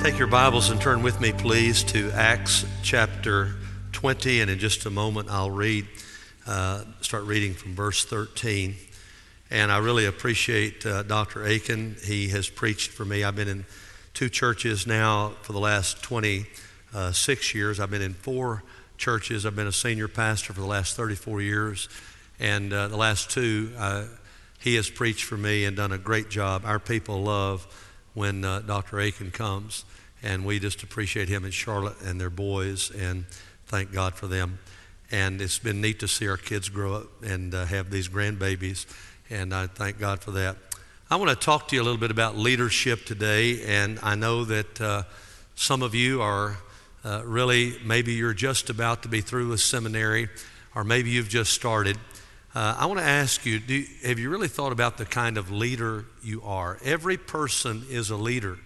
Take your Bibles and turn with me, please, to Acts chapter 20, and in just a moment I'll read, uh, start reading from verse 13. And I really appreciate uh, Dr. Akin. He has preached for me. I've been in two churches now for the last 26 years. I've been in four churches. I've been a senior pastor for the last 34 years. And uh, the last two, uh, he has preached for me and done a great job. Our people love when uh, Dr. Akin comes, and we just appreciate him and Charlotte and their boys and thank God for them. And it's been neat to see our kids grow up and uh, have these grandbabies, and I thank God for that. I want to talk to you a little bit about leadership today, and I know that uh, some of you are uh, really, maybe you're just about to be through with seminary, or maybe you've just started. Uh, I want to ask you, do, have you really thought about the kind of leader you are? Every person is a leader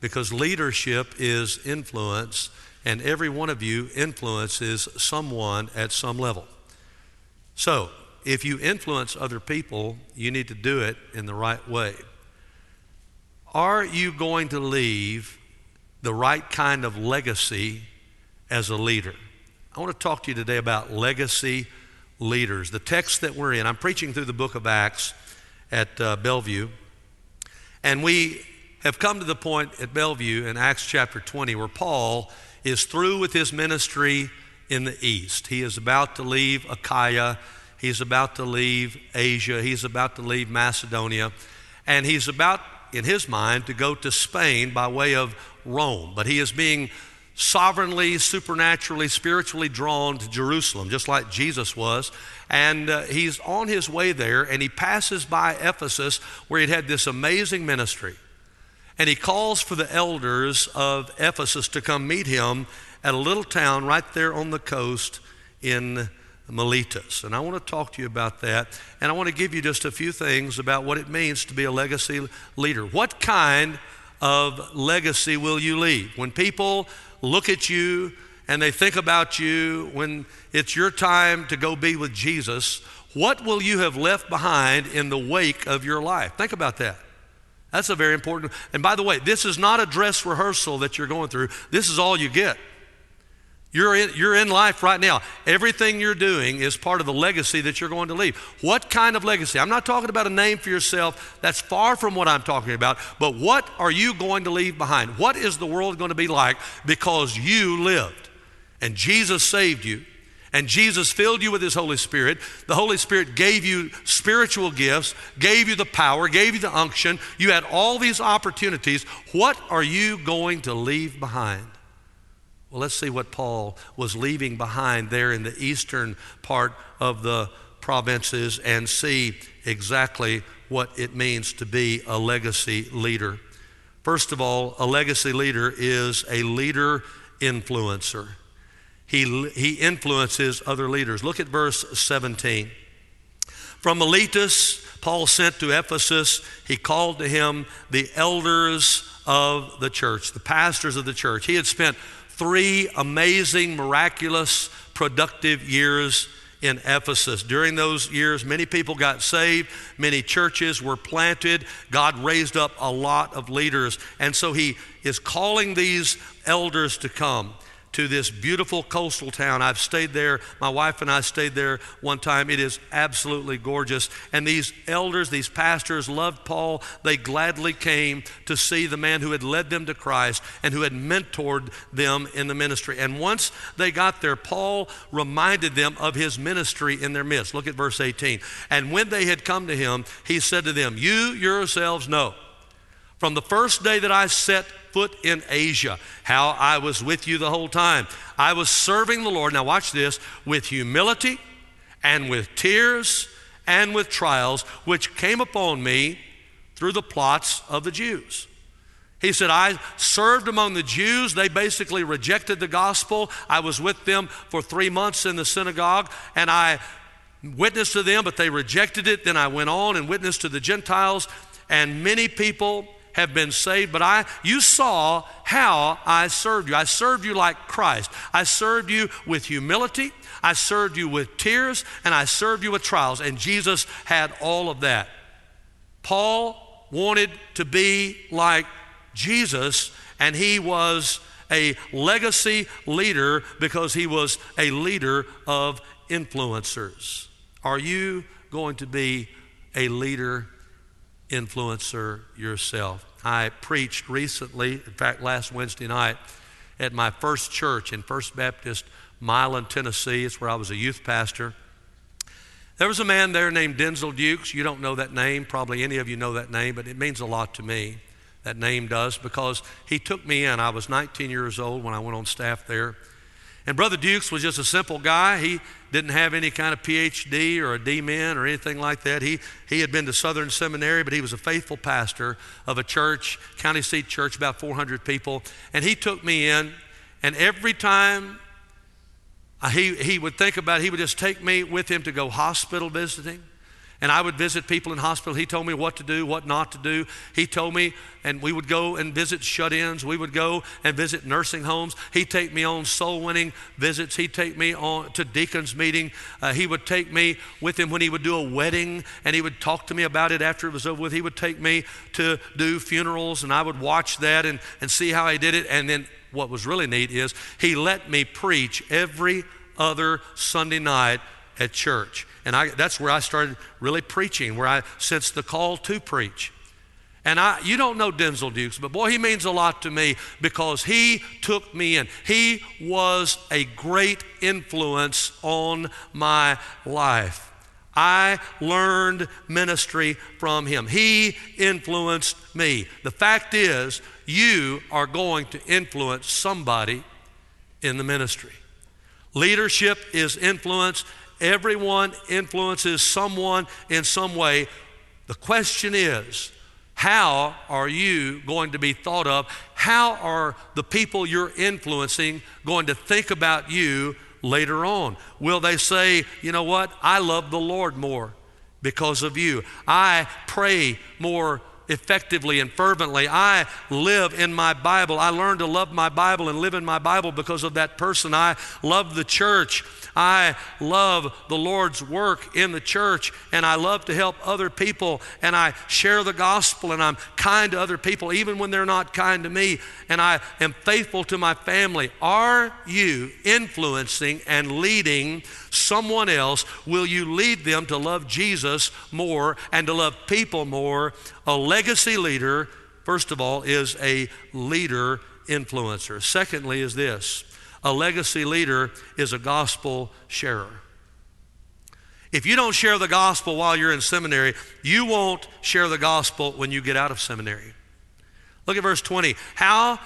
because leadership is influence, and every one of you influences someone at some level. So, if you influence other people, you need to do it in the right way. Are you going to leave the right kind of legacy as a leader? I want to talk to you today about legacy leaders. The text that we're in, I'm preaching through the book of Acts at uh, Bellevue, and we have come to the point at Bellevue in Acts chapter 20 where Paul is through with his ministry in the east. He is about to leave Achaia He's about to leave Asia. He's about to leave Macedonia. And he's about, in his mind, to go to Spain by way of Rome. But he is being sovereignly, supernaturally, spiritually drawn to Jerusalem, just like Jesus was. And uh, he's on his way there, and he passes by Ephesus, where he'd had this amazing ministry. And he calls for the elders of Ephesus to come meet him at a little town right there on the coast in Miletus. And I want to talk to you about that. And I want to give you just a few things about what it means to be a legacy leader. What kind of legacy will you leave? When people look at you and they think about you, when it's your time to go be with Jesus, what will you have left behind in the wake of your life? Think about that. That's a very important. And by the way, this is not a dress rehearsal that you're going through. This is all you get. You're in, you're in life right now. Everything you're doing is part of the legacy that you're going to leave. What kind of legacy? I'm not talking about a name for yourself. That's far from what I'm talking about. But what are you going to leave behind? What is the world going to be like because you lived and Jesus saved you? and Jesus filled you with His Holy Spirit. The Holy Spirit gave you spiritual gifts, gave you the power, gave you the unction. You had all these opportunities. What are you going to leave behind? Well, let's see what Paul was leaving behind there in the eastern part of the provinces and see exactly what it means to be a legacy leader. First of all, a legacy leader is a leader influencer. He, he influences other leaders. Look at verse 17. From Miletus, Paul sent to Ephesus, he called to him the elders of the church, the pastors of the church. He had spent three amazing, miraculous, productive years in Ephesus. During those years, many people got saved, many churches were planted. God raised up a lot of leaders. And so he is calling these elders to come to this beautiful coastal town. I've stayed there. My wife and I stayed there one time. It is absolutely gorgeous. And these elders, these pastors loved Paul. They gladly came to see the man who had led them to Christ and who had mentored them in the ministry. And once they got there, Paul reminded them of his ministry in their midst. Look at verse 18. And when they had come to him, he said to them, You yourselves know from the first day that I set foot in Asia, how I was with you the whole time. I was serving the Lord, now watch this, with humility and with tears and with trials, which came upon me through the plots of the Jews. He said, I served among the Jews. They basically rejected the gospel. I was with them for three months in the synagogue, and I witnessed to them, but they rejected it. Then I went on and witnessed to the Gentiles, and many people have been saved, but I you saw how I served you. I served you like Christ. I served you with humility. I served you with tears, and I served you with trials. And Jesus had all of that. Paul wanted to be like Jesus, and he was a legacy leader because he was a leader of influencers. Are you going to be a leader influencer yourself? I preached recently, in fact, last Wednesday night, at my first church in First Baptist Milan, Tennessee. It's where I was a youth pastor. There was a man there named Denzel Dukes. You don't know that name. Probably any of you know that name, but it means a lot to me that name does, because he took me in. I was 19 years old when I went on staff there. And Brother Dukes was just a simple guy. He didn't have any kind of PhD or a D-Min or anything like that. He, he had been to Southern Seminary, but he was a faithful pastor of a church, county seat church, about 400 people. And he took me in, and every time he, he would think about it, he would just take me with him to go hospital visiting. And I would visit people in hospital. He told me what to do, what not to do. He told me, and we would go and visit shut ins. We would go and visit nursing homes. He'd take me on soul winning visits. He'd take me on to deacons' meeting. Uh, he would take me with him when he would do a wedding, and he would talk to me about it after it was over with. He would take me to do funerals, and I would watch that and, and see how he did it. And then what was really neat is he let me preach every other Sunday night at church. And I, that's where I started really preaching, where I sensed the call to preach. And I, you don't know Denzel Dukes, but boy, he means a lot to me because he took me in. He was a great influence on my life. I learned ministry from him. He influenced me. The fact is, you are going to influence somebody in the ministry. Leadership is influence, Everyone influences someone in some way. The question is, how are you going to be thought of? How are the people you're influencing going to think about you later on? Will they say, you know what, I love the Lord more because of you? I pray more effectively and fervently. I live in my Bible. I learned to love my Bible and live in my Bible because of that person. I love the church. I love the Lord's work in the church and I love to help other people and I share the gospel and I'm kind to other people even when they're not kind to me and I am faithful to my family. Are you influencing and leading someone else? Will you lead them to love Jesus more and to love people more? A legacy leader, first of all, is a leader influencer. Secondly, is this a legacy leader is a gospel sharer. If you don't share the gospel while you're in seminary, you won't share the gospel when you get out of seminary. Look at verse 20. How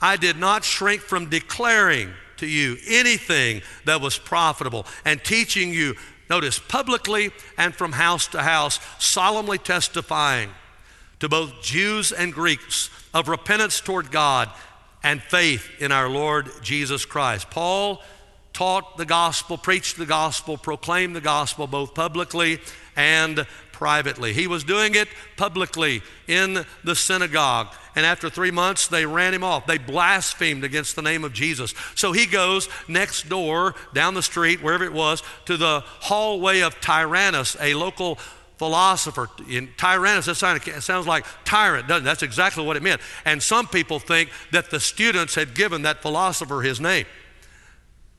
I did not shrink from declaring to you anything that was profitable and teaching you, notice, publicly and from house to house, solemnly testifying to both Jews and Greeks of repentance toward God and faith in our Lord Jesus Christ. Paul taught the gospel, preached the gospel, proclaimed the gospel both publicly and privately. He was doing it publicly in the synagogue. And after three months, they ran him off. They blasphemed against the name of Jesus. So he goes next door, down the street, wherever it was, to the hallway of Tyrannus, a local philosopher. In Tyrannus, that sounds like tyrant, doesn't it? That's exactly what it meant. And some people think that the students had given that philosopher his name.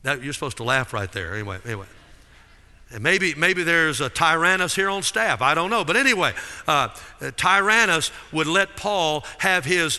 That, you're supposed to laugh right there. Anyway, anyway. And maybe, maybe there's a Tyrannus here on staff. I don't know. But anyway, uh, Tyrannus would let Paul have his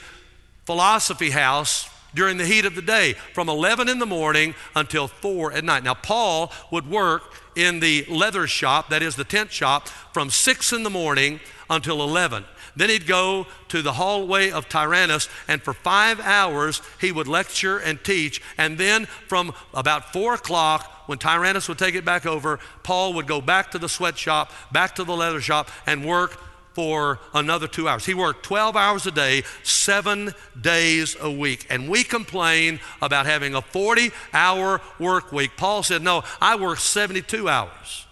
philosophy house during the heat of the day from 11 in the morning until 4 at night. Now, Paul would work in the leather shop, that is the tent shop, from 6 in the morning until 11. Then he'd go to the hallway of Tyrannus, and for five hours he would lecture and teach. And then from about four o'clock, when Tyrannus would take it back over, Paul would go back to the sweatshop, back to the leather shop, and work for another two hours. He worked 12 hours a day, seven days a week. And we complain about having a 40 hour work week. Paul said, No, I work 72 hours.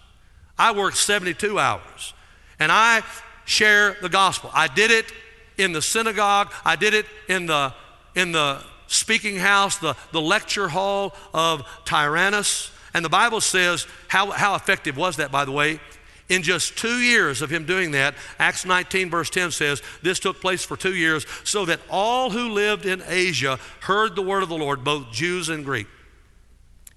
I work 72 hours. And I share the gospel. I did it in the synagogue, I did it in the, in the speaking house, the, the lecture hall of Tyrannus. And the Bible says, how, how effective was that, by the way? In just two years of him doing that, Acts 19, verse 10 says, this took place for two years, so that all who lived in Asia heard the word of the Lord, both Jews and Greek.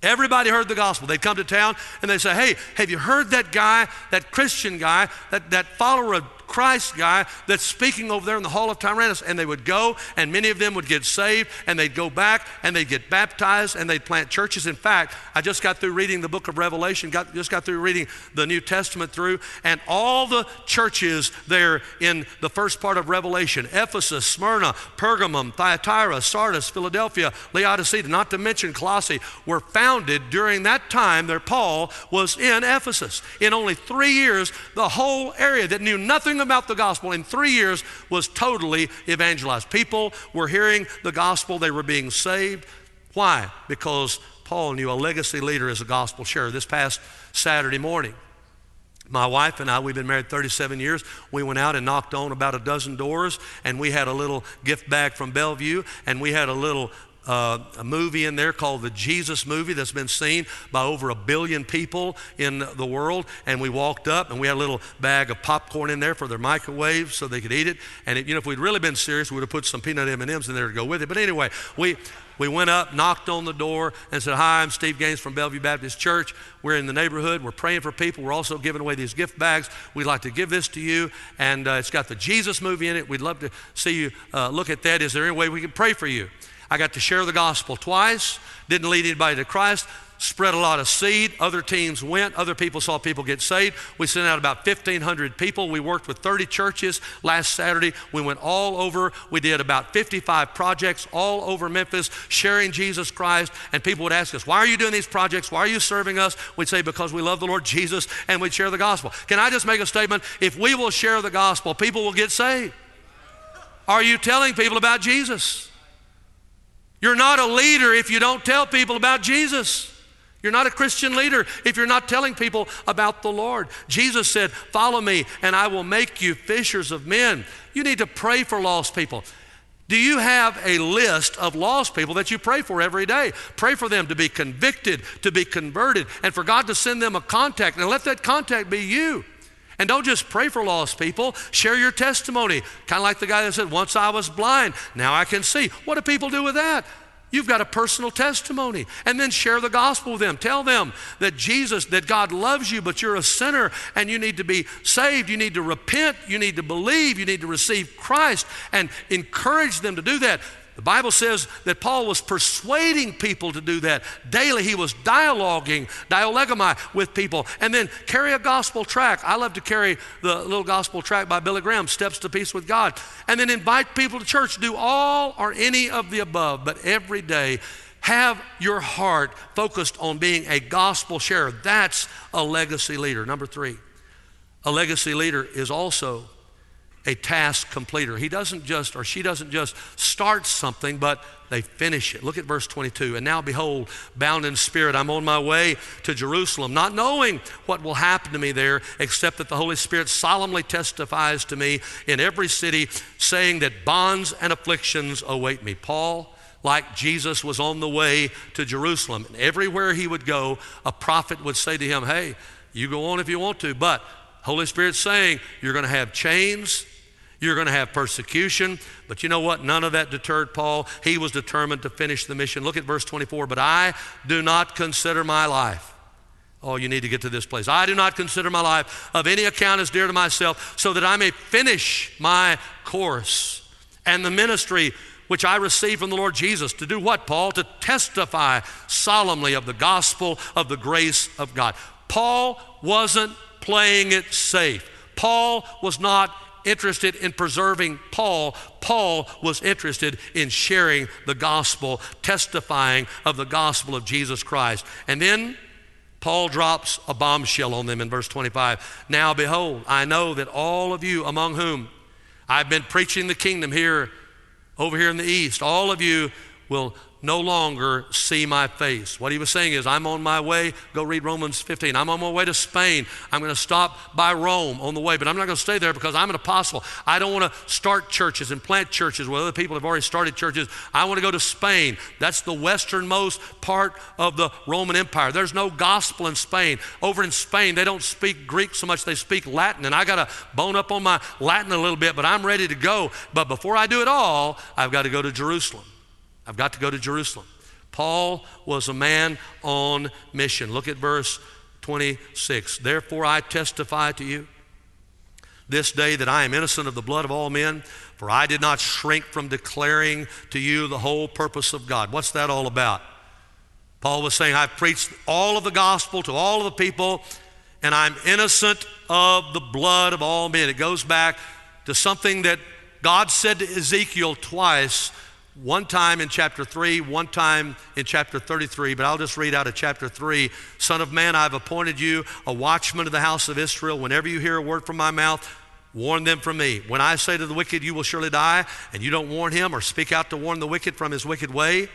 Everybody heard the gospel. They'd come to town and they'd say, Hey, have you heard that guy, that Christian guy, that, that follower of Christ guy that's speaking over there in the hall of Tyrannus. And they would go, and many of them would get saved, and they'd go back, and they'd get baptized, and they'd plant churches. In fact, I just got through reading the book of Revelation, got, just got through reading the New Testament through, and all the churches there in the first part of Revelation Ephesus, Smyrna, Pergamum, Thyatira, Sardis, Philadelphia, Laodicea, not to mention Colossae, were founded during that time there Paul was in Ephesus. In only three years, the whole area that knew nothing about the gospel in three years was totally evangelized. People were hearing the gospel, they were being saved. Why? Because Paul knew a legacy leader as a gospel sharer. This past Saturday morning, my wife and I, we've been married 37 years. We went out and knocked on about a dozen doors, and we had a little gift bag from Bellevue, and we had a little uh, a movie in there called the Jesus movie that's been seen by over a billion people in the world. And we walked up and we had a little bag of popcorn in there for their microwave so they could eat it. And it, you know, if we'd really been serious, we would have put some peanut M&Ms in there to go with it. But anyway, we we went up, knocked on the door, and said, Hi, I'm Steve Gaines from Bellevue Baptist Church. We're in the neighborhood. We're praying for people. We're also giving away these gift bags. We'd like to give this to you. And uh, it's got the Jesus movie in it. We'd love to see you uh, look at that. Is there any way we can pray for you? I got to share the gospel twice, didn't lead anybody to Christ, spread a lot of seed. Other teams went, other people saw people get saved. We sent out about 1,500 people. We worked with 30 churches last Saturday. We went all over. We did about 55 projects all over Memphis, sharing Jesus Christ. And people would ask us, Why are you doing these projects? Why are you serving us? We'd say, Because we love the Lord Jesus and we'd share the gospel. Can I just make a statement? If we will share the gospel, people will get saved. Are you telling people about Jesus? You're not a leader if you don't tell people about Jesus. You're not a Christian leader if you're not telling people about the Lord. Jesus said, Follow me, and I will make you fishers of men. You need to pray for lost people. Do you have a list of lost people that you pray for every day? Pray for them to be convicted, to be converted, and for God to send them a contact, and let that contact be you. And don't just pray for lost people, share your testimony. Kind of like the guy that said, Once I was blind, now I can see. What do people do with that? You've got a personal testimony. And then share the gospel with them. Tell them that Jesus, that God loves you, but you're a sinner and you need to be saved. You need to repent. You need to believe. You need to receive Christ and encourage them to do that. The Bible says that Paul was persuading people to do that. Daily he was dialoguing, dialegomai with people, and then carry a gospel tract. I love to carry the little gospel tract by Billy Graham, Steps to Peace with God, and then invite people to church. Do all or any of the above, but every day have your heart focused on being a gospel sharer. That's a legacy leader. Number three, a legacy leader is also a task completer. He doesn't just, or she doesn't just start something, but they finish it. Look at verse 22. And now, behold, bound in spirit, I'm on my way to Jerusalem, not knowing what will happen to me there, except that the Holy Spirit solemnly testifies to me in every city, saying that bonds and afflictions await me. Paul, like Jesus, was on the way to Jerusalem. And everywhere he would go, a prophet would say to him, Hey, you go on if you want to, but Holy Spirit's saying you're going to have chains you're going to have persecution. But you know what? None of that deterred Paul. He was determined to finish the mission. Look at verse 24. But I do not consider my life. Oh, you need to get to this place. I do not consider my life of any account as dear to myself, so that I may finish my course and the ministry which I received from the Lord Jesus. To do what, Paul? To testify solemnly of the gospel of the grace of God. Paul wasn't playing it safe. Paul was not interested in preserving Paul. Paul was interested in sharing the gospel, testifying of the gospel of Jesus Christ. And then Paul drops a bombshell on them in verse 25. Now, behold, I know that all of you among whom I've been preaching the kingdom here, over here in the east, all of you will no longer see my face. What he was saying is, I'm on my way. Go read Romans 15. I'm on my way to Spain. I'm going to stop by Rome on the way, but I'm not going to stay there because I'm an apostle. I don't want to start churches and plant churches where other people have already started churches. I want to go to Spain. That's the westernmost part of the Roman Empire. There's no gospel in Spain. Over in Spain, they don't speak Greek so much, they speak Latin. And I got to bone up on my Latin a little bit, but I'm ready to go. But before I do it all, I've got to go to Jerusalem. I've got to go to Jerusalem. Paul was a man on mission. Look at verse 26. Therefore, I testify to you this day that I am innocent of the blood of all men, for I did not shrink from declaring to you the whole purpose of God. What's that all about? Paul was saying, I've preached all of the gospel to all of the people, and I'm innocent of the blood of all men. It goes back to something that God said to Ezekiel twice one time in chapter 3, one time in chapter 33, but I'll just read out of chapter 3. Son of man, I've appointed you a watchman of the house of Israel. Whenever you hear a word from my mouth, warn them from me. When I say to the wicked, You will surely die, and you don't warn him or speak out to warn the wicked from his wicked way,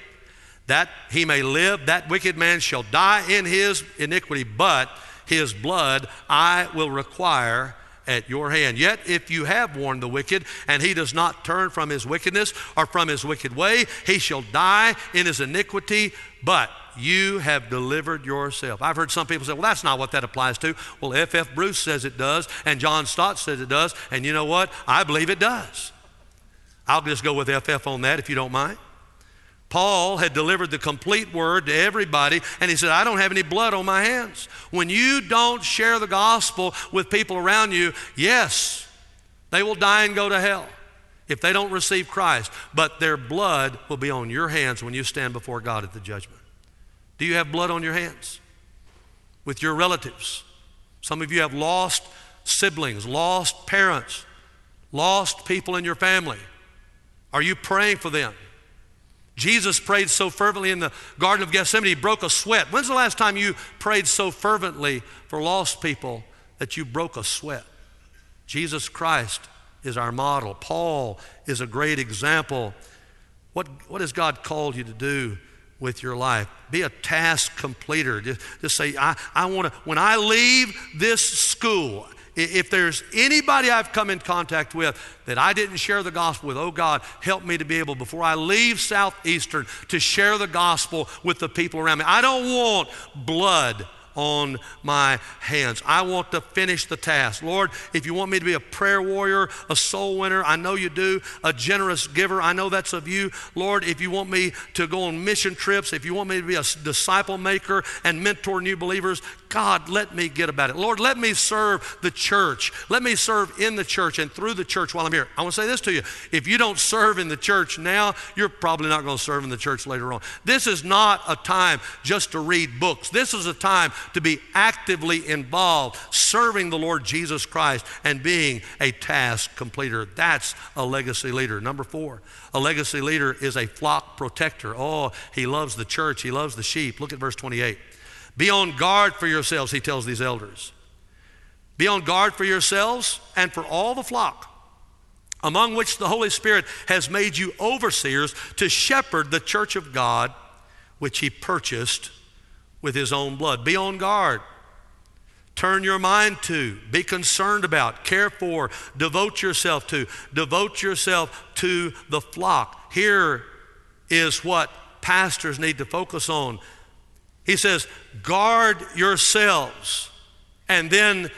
that he may live, that wicked man shall die in his iniquity, but his blood I will require at your hand. Yet, if you have warned the wicked, and he does not turn from his wickedness or from his wicked way, he shall die in his iniquity, but you have delivered yourself. I've heard some people say, well, that's not what that applies to. Well, F.F. F. Bruce says it does, and John Stott says it does, and you know what? I believe it does. I'll just go with F.F. F. on that if you don't mind. Paul had delivered the complete word to everybody, and he said, I don't have any blood on my hands. When you don't share the gospel with people around you, yes, they will die and go to hell if they don't receive Christ, but their blood will be on your hands when you stand before God at the judgment. Do you have blood on your hands with your relatives? Some of you have lost siblings, lost parents, lost people in your family. Are you praying for them? Jesus prayed so fervently in the Garden of Gethsemane, he broke a sweat. When's the last time you prayed so fervently for lost people that you broke a sweat? Jesus Christ is our model. Paul is a great example. What, what has God called you to do with your life? Be a task completer. Just, just say, I, I want to, when I leave this school, if there's anybody I've come in contact with that I didn't share the gospel with, oh God, help me to be able, before I leave Southeastern, to share the gospel with the people around me. I don't want blood on my hands. I want to finish the task. Lord, if you want me to be a prayer warrior, a soul winner, I know you do, a generous giver, I know that's of you. Lord, if you want me to go on mission trips, if you want me to be a disciple maker and mentor new believers, God, let me get about it. Lord, let me serve the church. Let me serve in the church and through the church while I'm here. I want to say this to you. If you don't serve in the church now, you're probably not going to serve in the church later on. This is not a time just to read books. This is a time to be actively involved, serving the Lord Jesus Christ and being a task completer. That's a legacy leader. Number four, a legacy leader is a flock protector. Oh, he loves the church, he loves the sheep. Look at verse 28. Be on guard for yourselves, he tells these elders. Be on guard for yourselves and for all the flock, among which the Holy Spirit has made you overseers to shepherd the church of God, which he purchased with his own blood. Be on guard. Turn your mind to, be concerned about, care for, devote yourself to, devote yourself to the flock. Here is what pastors need to focus on he says, guard yourselves and then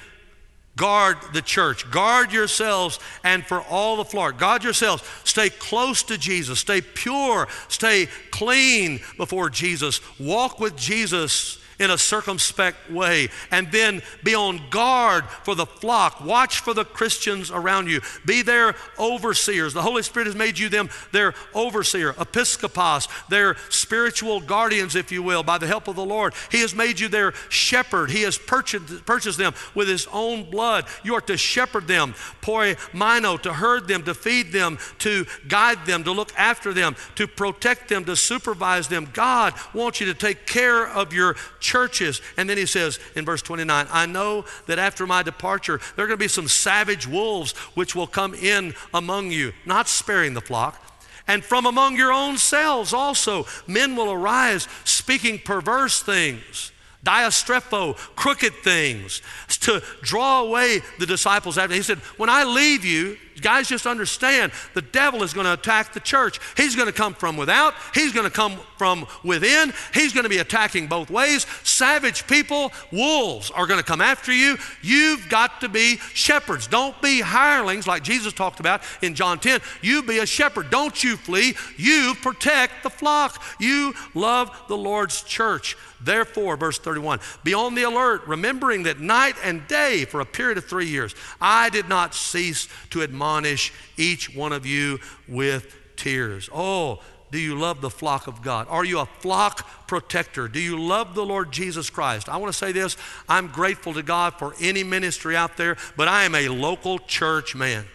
guard the church. Guard yourselves and for all the flock. Guard yourselves. Stay close to Jesus. Stay pure. Stay clean before Jesus. Walk with Jesus in a circumspect way and then be on guard for the flock. Watch for the christians around you. Be their overseers. The holy spirit has made you them their overseer episcopos their spiritual guardians if you will by the help of the lord. He has made you their shepherd. He has purchased, purchased them with his own blood. You are to shepherd them poimano to herd them to feed them to guide them to look after them to protect them to supervise them. God wants you to take care of your churches. And then he says in verse 29 I know that after my departure, there are going to be some savage wolves which will come in among you, not sparing the flock. And from among your own selves also, men will arise speaking perverse things diastrepho, crooked things, to draw away the disciples after. He said, When I leave you, guys, just understand the devil is going to attack the church. He's going to come from without, he's going to come from within, he's going to be attacking both ways. Savage people, wolves are going to come after you. You've got to be shepherds. Don't be hirelings like Jesus talked about in John 10. You be a shepherd. Don't you flee. You protect the flock. You love the Lord's church. Therefore, verse 31, be on the alert, remembering that night and day for a period of three years, I did not cease to admonish each one of you with tears. Oh, do you love the flock of God? Are you a flock protector? Do you love the Lord Jesus Christ? I want to say this I'm grateful to God for any ministry out there, but I am a local church man.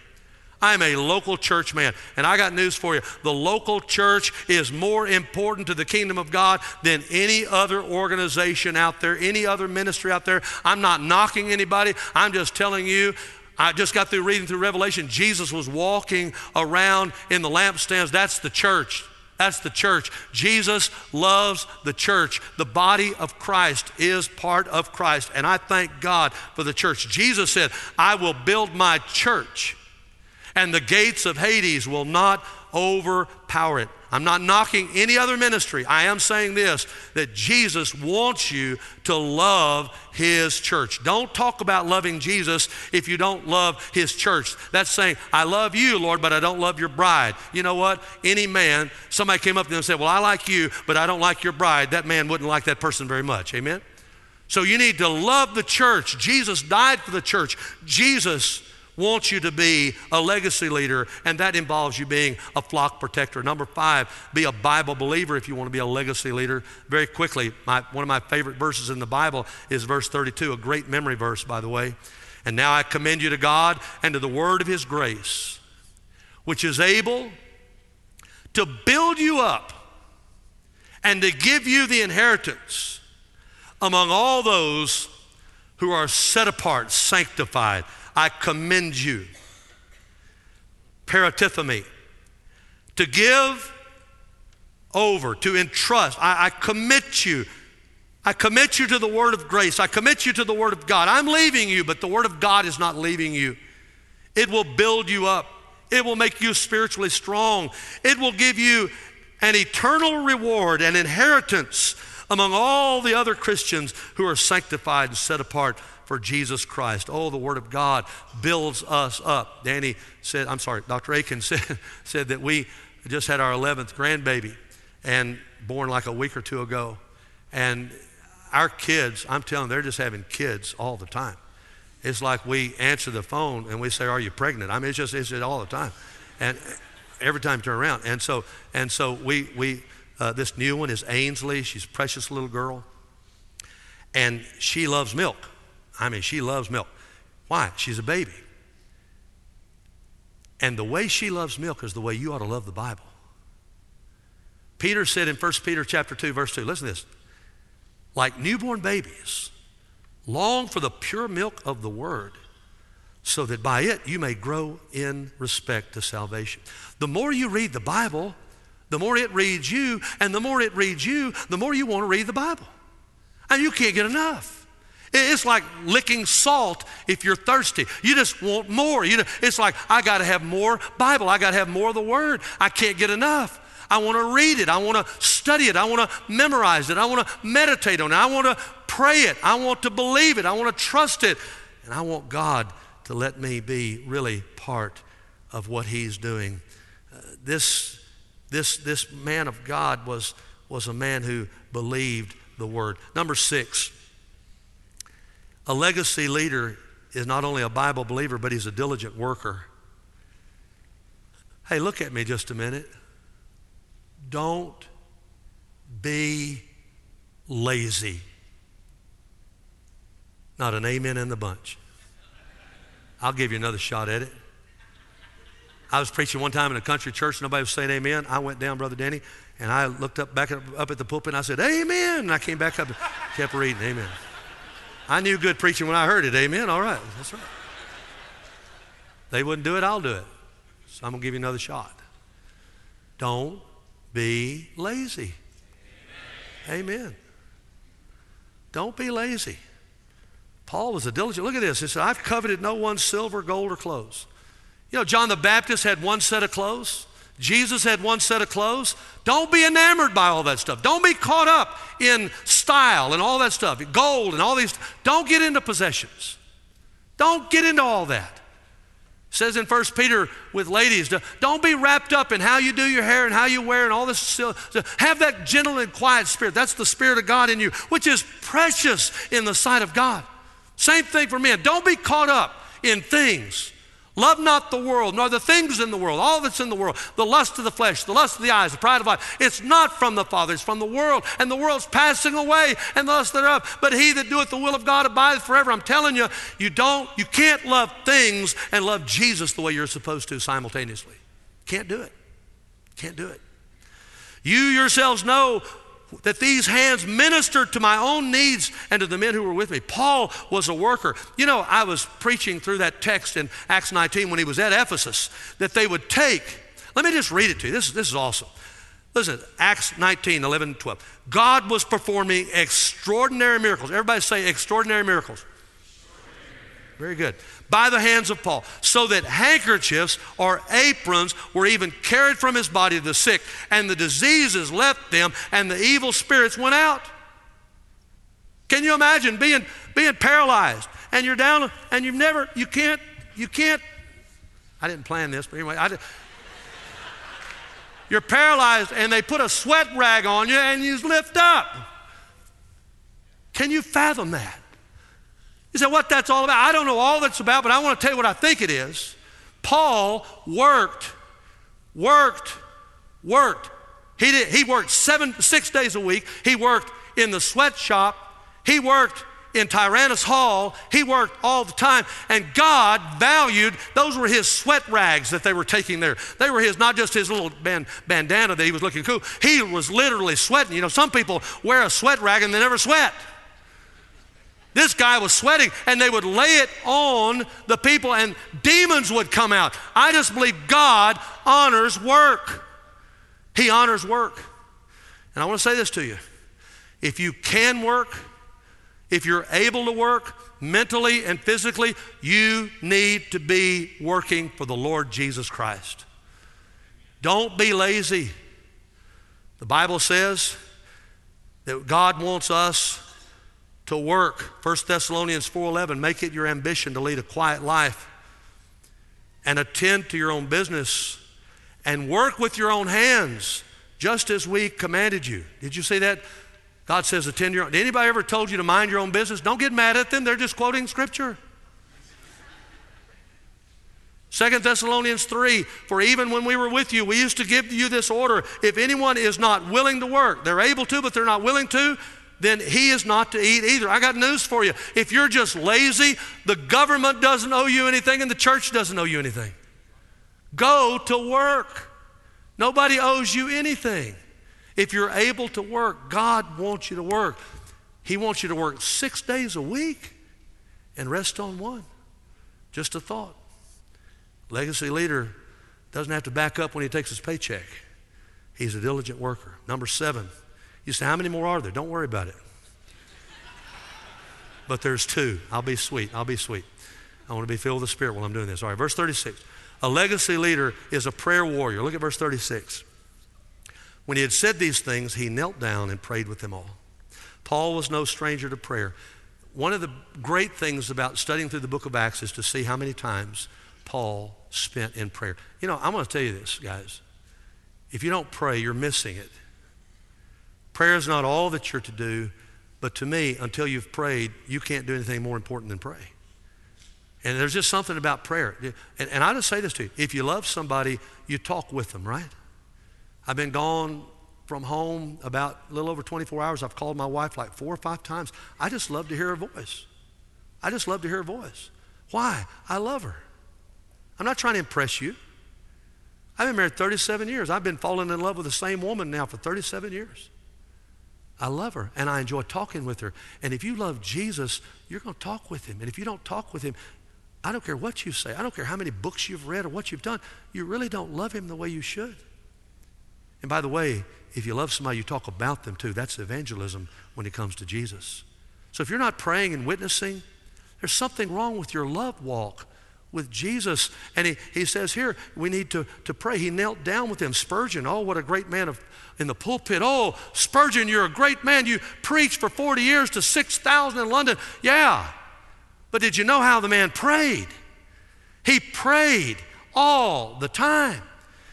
I'm a local church man. And I got news for you. The local church is more important to the kingdom of God than any other organization out there, any other ministry out there. I'm not knocking anybody. I'm just telling you I just got through reading through Revelation. Jesus was walking around in the lampstands. That's the church. That's the church. Jesus loves the church. The body of Christ is part of Christ. And I thank God for the church. Jesus said, I will build my church and the gates of Hades will not overpower it. I'm not knocking any other ministry. I am saying this that Jesus wants you to love his church. Don't talk about loving Jesus if you don't love his church. That's saying, I love you, Lord, but I don't love your bride. You know what? Any man, somebody came up to them and said, Well, I like you, but I don't like your bride. That man wouldn't like that person very much. Amen? So you need to love the church. Jesus died for the church. Jesus wants you to be a legacy leader, and that involves you being a flock protector. Number five, be a Bible believer if you want to be a legacy leader. Very quickly, my, one of my favorite verses in the Bible is verse 32, a great memory verse, by the way. And now I commend you to God and to the word of his grace, which is able to build you up and to give you the inheritance among all those who are set apart, sanctified, I commend you. Paratithemi, to give over, to entrust. I, I commit you. I commit you to the word of grace. I commit you to the word of God. I'm leaving you, but the word of God is not leaving you. It will build you up. It will make you spiritually strong. It will give you an eternal reward, an inheritance among all the other Christians who are sanctified and set apart for Jesus Christ. Oh, the Word of God builds us up. Danny said, I'm sorry, Dr. Akin said, said that we just had our 11th grandbaby and born like a week or two ago. And our kids, I'm telling you, they're just having kids all the time. It's like we answer the phone and we say, Are you pregnant? I mean, it's just, it's just all the time. And every time you turn around. And so, and so we, we uh, this new one is Ainsley. She's a precious little girl. And she loves milk. I mean, she loves milk. Why? She's a baby. And the way she loves milk is the way you ought to love the Bible. Peter said in 1 Peter chapter 2, verse 2, listen to this. Like newborn babies, long for the pure milk of the word, so that by it you may grow in respect to salvation. The more you read the Bible, the more it reads you, and the more it reads you, the more you want to read the Bible. And you can't get enough. It's like licking salt if you're thirsty. You just want more. You know, it's like, I got to have more Bible. I got to have more of the Word. I can't get enough. I want to read it. I want to study it. I want to memorize it. I want to meditate on it. I want to pray it. I want to believe it. I want to trust it. And I want God to let me be really part of what He's doing. Uh, this, this, this man of God was, was a man who believed the Word. Number six, a legacy leader is not only a Bible believer, but he's a diligent worker. Hey, look at me just a minute. Don't be lazy. Not an amen in the bunch. I'll give you another shot at it. I was preaching one time in a country church, nobody was saying amen. I went down, Brother Danny, and I looked up back up, at the pulpit and I said, Amen. And I came back up and kept reading, Amen. I knew good preaching when I heard it, Amen. All right, that's right. They wouldn't do it, I'll do it. So I'm going to give you another shot. Don't be lazy. Amen. Amen. Don't be lazy. Paul was a diligent. Look at this. He said, I've coveted no one's silver, gold, or clothes. You know, John the Baptist had one set of clothes. Jesus had one set of clothes. Don't be enamored by all that stuff. Don't be caught up in style and all that stuff, gold and all these. Don't get into possessions. Don't get into all that. It says in 1 Peter with ladies, don't be wrapped up in how you do your hair and how you wear and all this. Have that gentle and quiet spirit. That's the Spirit of God in you, which is precious in the sight of God. Same thing for men. Don't be caught up in things Love not the world, nor the things in the world, all that's in the world, the lust of the flesh, the lust of the eyes, the pride of life. It's not from the Father, it's from the world, and the world's passing away, and the lust thereof. But he that doeth the will of God abideth forever. I'm telling you, you don't, you can't love things and love Jesus the way you're supposed to simultaneously. Can't do it. Can't do it. You yourselves know that these hands ministered to my own needs and to the men who were with me. Paul was a worker. You know, I was preaching through that text in Acts 19 when he was at Ephesus that they would take, let me just read it to you. This, this is awesome. Listen, Acts 19, 11, 12. God was performing extraordinary miracles. Everybody say extraordinary miracles. Very good by the hands of Paul, so that handkerchiefs or aprons were even carried from his body to the sick, and the diseases left them, and the evil spirits went out. Can you imagine being, being paralyzed and you're down and you've never, you can't, you can't, I didn't plan this, but anyway, I did, you're paralyzed and they put a sweat rag on you and you lift up. Can you fathom that? You say, what that's all about? I don't know all that's about, but I want to tell you what I think it is. Paul worked, worked, worked. He, did, he worked seven, six days a week. He worked in the sweatshop. He worked in Tyrannus Hall. He worked all the time. And God valued, those were his sweat rags that they were taking there. They were his, not just his little band, bandana that he was looking cool. He was literally sweating. You know, some people wear a sweat rag and they never sweat. This guy was sweating, and they would lay it on the people, and demons would come out. I just believe God honors work. He honors work. And I want to say this to you if you can work, if you're able to work mentally and physically, you need to be working for the Lord Jesus Christ. Don't be lazy. The Bible says that God wants us to work. 1 Thessalonians 4:11, make it your ambition to lead a quiet life and attend to your own business and work with your own hands just as we commanded you. Did you see that? God says attend to your own. Anybody ever told you to mind your own business? Don't get mad at them. They're just quoting scripture. 2 Thessalonians 3 For even when we were with you, we used to give you this order if anyone is not willing to work, they're able to, but they're not willing to, then he is not to eat either. I got news for you. If you're just lazy, the government doesn't owe you anything and the church doesn't owe you anything. Go to work. Nobody owes you anything. If you're able to work, God wants you to work. He wants you to work six days a week and rest on one. Just a thought. Legacy leader doesn't have to back up when he takes his paycheck. He's a diligent worker. Number seven, you say, How many more are there? Don't worry about it. But there's two. I'll be sweet. I'll be sweet. I want to be filled with the Spirit while I'm doing this. All right, verse 36. A legacy leader is a prayer warrior. Look at verse 36. When he had said these things, he knelt down and prayed with them all. Paul was no stranger to prayer. One of the great things about studying through the book of Acts is to see how many times Paul spent in prayer. You know, I'm going to tell you this, guys. If you don't pray, you're missing it. Prayer is not all that you're to do, but to me, until you've prayed, you can't do anything more important than pray. And there's just something about prayer. And, and I just say this to you if you love somebody, you talk with them, right? I've been gone from home about a little over 24 hours. I've called my wife like four or five times. I just love to hear her voice. I just love to hear her voice. Why? I love her. I'm not trying to impress you. I've been married 37 years. I've been falling in love with the same woman now for 37 years. I love her and I enjoy talking with her. And if you love Jesus, you're going to talk with him. And if you don't talk with him, I don't care what you say. I don't care how many books you've read or what you've done. You really don't love him the way you should. And by the way, if you love somebody, you talk about them too. That's evangelism when it comes to Jesus. So if you're not praying and witnessing, there's something wrong with your love walk with Jesus. And he, he says here, we need to, to pray. He knelt down with him. Spurgeon, oh, what a great man of, in the pulpit. Oh, Spurgeon, you're a great man. You preached for 40 years to 6,000 in London. Yeah. But did you know how the man prayed? He prayed all the time.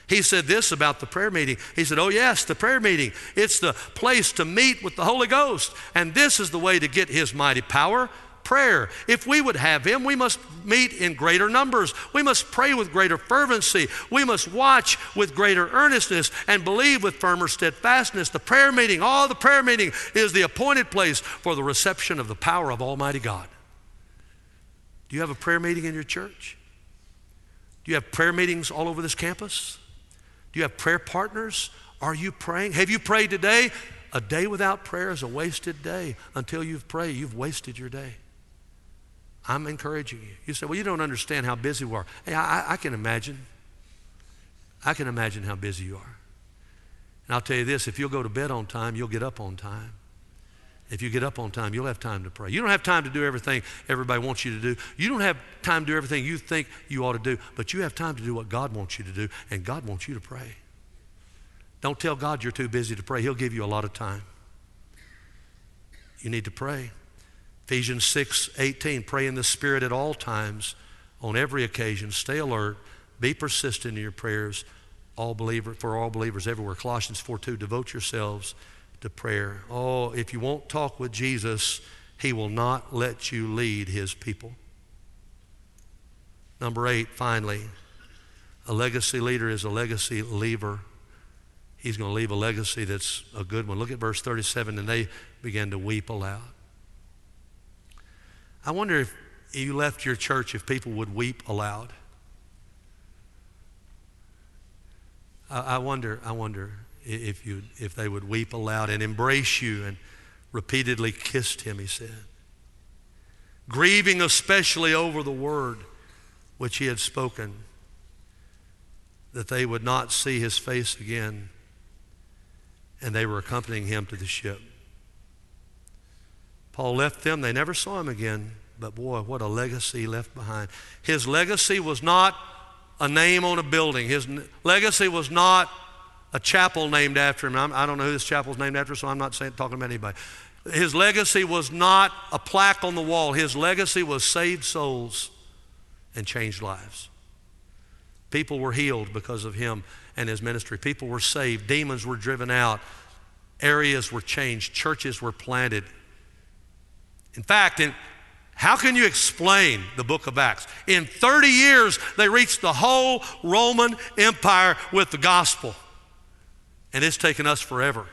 He said this about the prayer meeting. He said, Oh, yes, the prayer meeting. It's the place to meet with the Holy Ghost. And this is the way to get His mighty power prayer. If we would have Him, we must meet in greater numbers. We must pray with greater fervency. We must watch with greater earnestness and believe with firmer steadfastness. The prayer meeting, all the prayer meeting, is the appointed place for the reception of the power of Almighty God. Do you have a prayer meeting in your church? Do you have prayer meetings all over this campus? Do you have prayer partners? Are you praying? Have you prayed today? A day without prayer is a wasted day. Until you've prayed, you've wasted your day. I'm encouraging you. You say, well, you don't understand how busy we are. Hey, I, I can imagine. I can imagine how busy you are. And I'll tell you this if you'll go to bed on time, you'll get up on time. If you get up on time, you'll have time to pray. You don't have time to do everything everybody wants you to do. You don't have time to do everything you think you ought to do, but you have time to do what God wants you to do, and God wants you to pray. Don't tell God you're too busy to pray, He'll give you a lot of time. You need to pray. Ephesians 6 18, pray in the Spirit at all times, on every occasion. Stay alert, be persistent in your prayers, all believer, for all believers everywhere. Colossians 4 2, devote yourselves to prayer. Oh, if you won't talk with Jesus, He will not let you lead His people. Number eight, finally, a legacy leader is a legacy leaver. He's going to leave a legacy that's a good one. Look at verse 37, and they began to weep aloud. I wonder if you left your church, if people would weep aloud. I, wonder, I wonder if, you, if they would weep aloud and embrace you and repeatedly kissed him, he said. Grieving especially over the word which he had spoken, that they would not see his face again, and they were accompanying him to the ship. Paul left them, they never saw him again, but boy, what a legacy he left behind. His legacy was not a name on a building, his legacy was not a chapel named after him. I'm, I do not know who this chapel is named after, so I'm not saying, talking about anybody. His legacy was not a plaque on the wall. His legacy was saved souls and changed lives. People were healed because of him and his ministry. People were saved. Demons were driven out. Areas were changed. Churches were planted. In fact, in, how can you explain the book of Acts? In 30 years, they reached the whole Roman Empire with the gospel. And it's taken us forever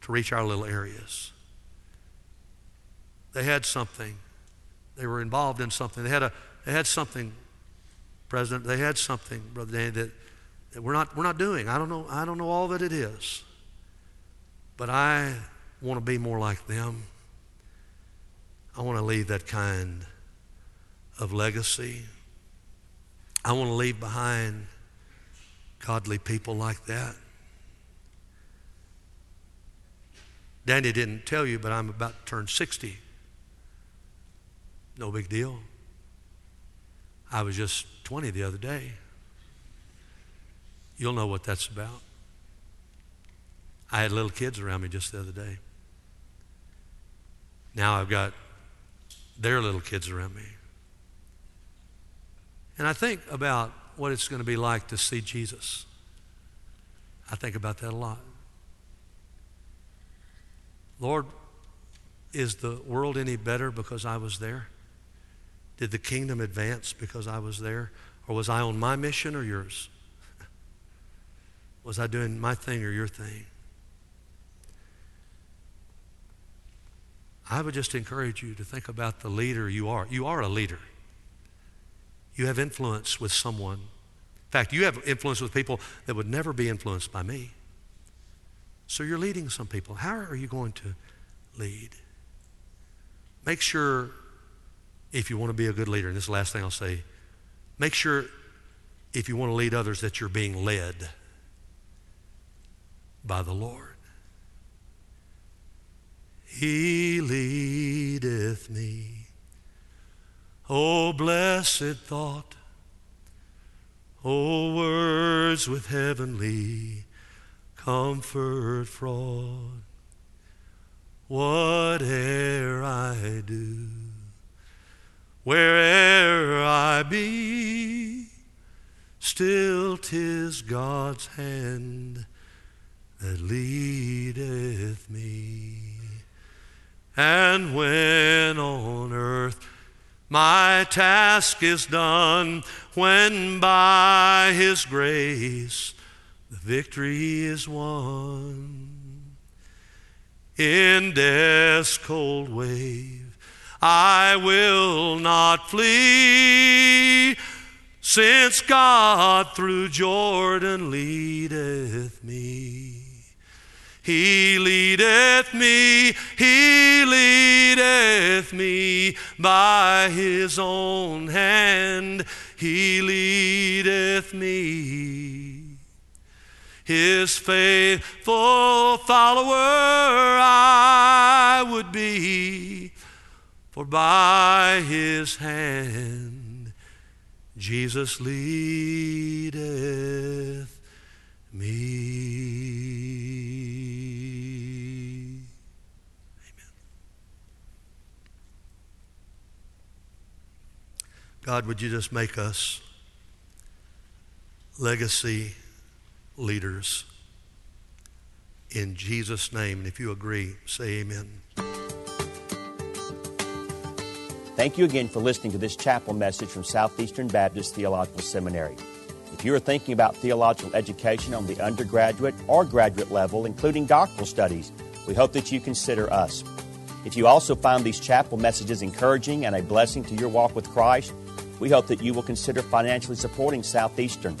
to reach our little areas. They had something. They were involved in something. They had, a, they had something, President, they had something, Brother Danny, that, that we're, not, we're not doing. I don't, know, I don't know all that it is. But I want to be more like them. I want to leave that kind of legacy. I want to leave behind godly people like that. Danny didn't tell you, but I'm about to turn 60. No big deal. I was just 20 the other day. You'll know what that's about. I had little kids around me just the other day. Now I've got their little kids around me. And I think about what it's going to be like to see Jesus. I think about that a lot. Lord, is the world any better because I was there? Did the kingdom advance because I was there? Or was I on my mission or yours? Was I doing my thing or your thing? I would just encourage you to think about the leader you are. You are a leader. You have influence with someone. In fact, you have influence with people that would never be influenced by me. So you're leading some people. How are you going to lead? Make sure, if you want to be a good leader, and this is the last thing I'll say, make sure, if you want to lead others, that you're being led by the Lord. He leadeth me. Oh, blessed thought. Oh, words with heavenly comfort fraught. Whate'er I do, where'er I be, still 'tis God's hand that leadeth me. And when on earth my task is done, when by His grace the victory is won, in death's cold wave I will not flee, since God through Jordan leadeth me. He leadeth me, He leadeth me by His own hand. He leadeth me. His faithful follower I would be, for by His hand Jesus leadeth me. God, would you just make us legacy leaders in Jesus' name? And if you agree, say amen. Thank you again for listening to this chapel message from Southeastern Baptist Theological Seminary. If you are thinking about theological education on the undergraduate or graduate level, including doctoral studies, we hope that you consider us. If you also find these chapel messages encouraging and a blessing to your walk with Christ, we hope that you will consider financially supporting Southeastern.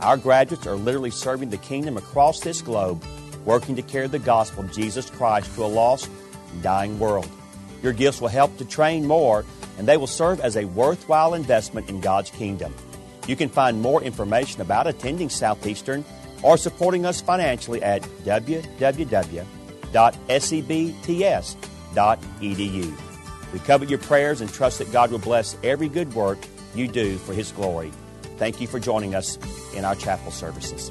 Our graduates are literally serving the kingdom across this globe, working to carry the gospel of Jesus Christ to a lost and dying world. Your gifts will help to train more, and they will serve as a worthwhile investment in God's kingdom. You can find more information about attending Southeastern or supporting us financially at www.sebts.edu. We covet your prayers and trust that God will bless every good work you do for His glory. Thank you for joining us in our chapel services.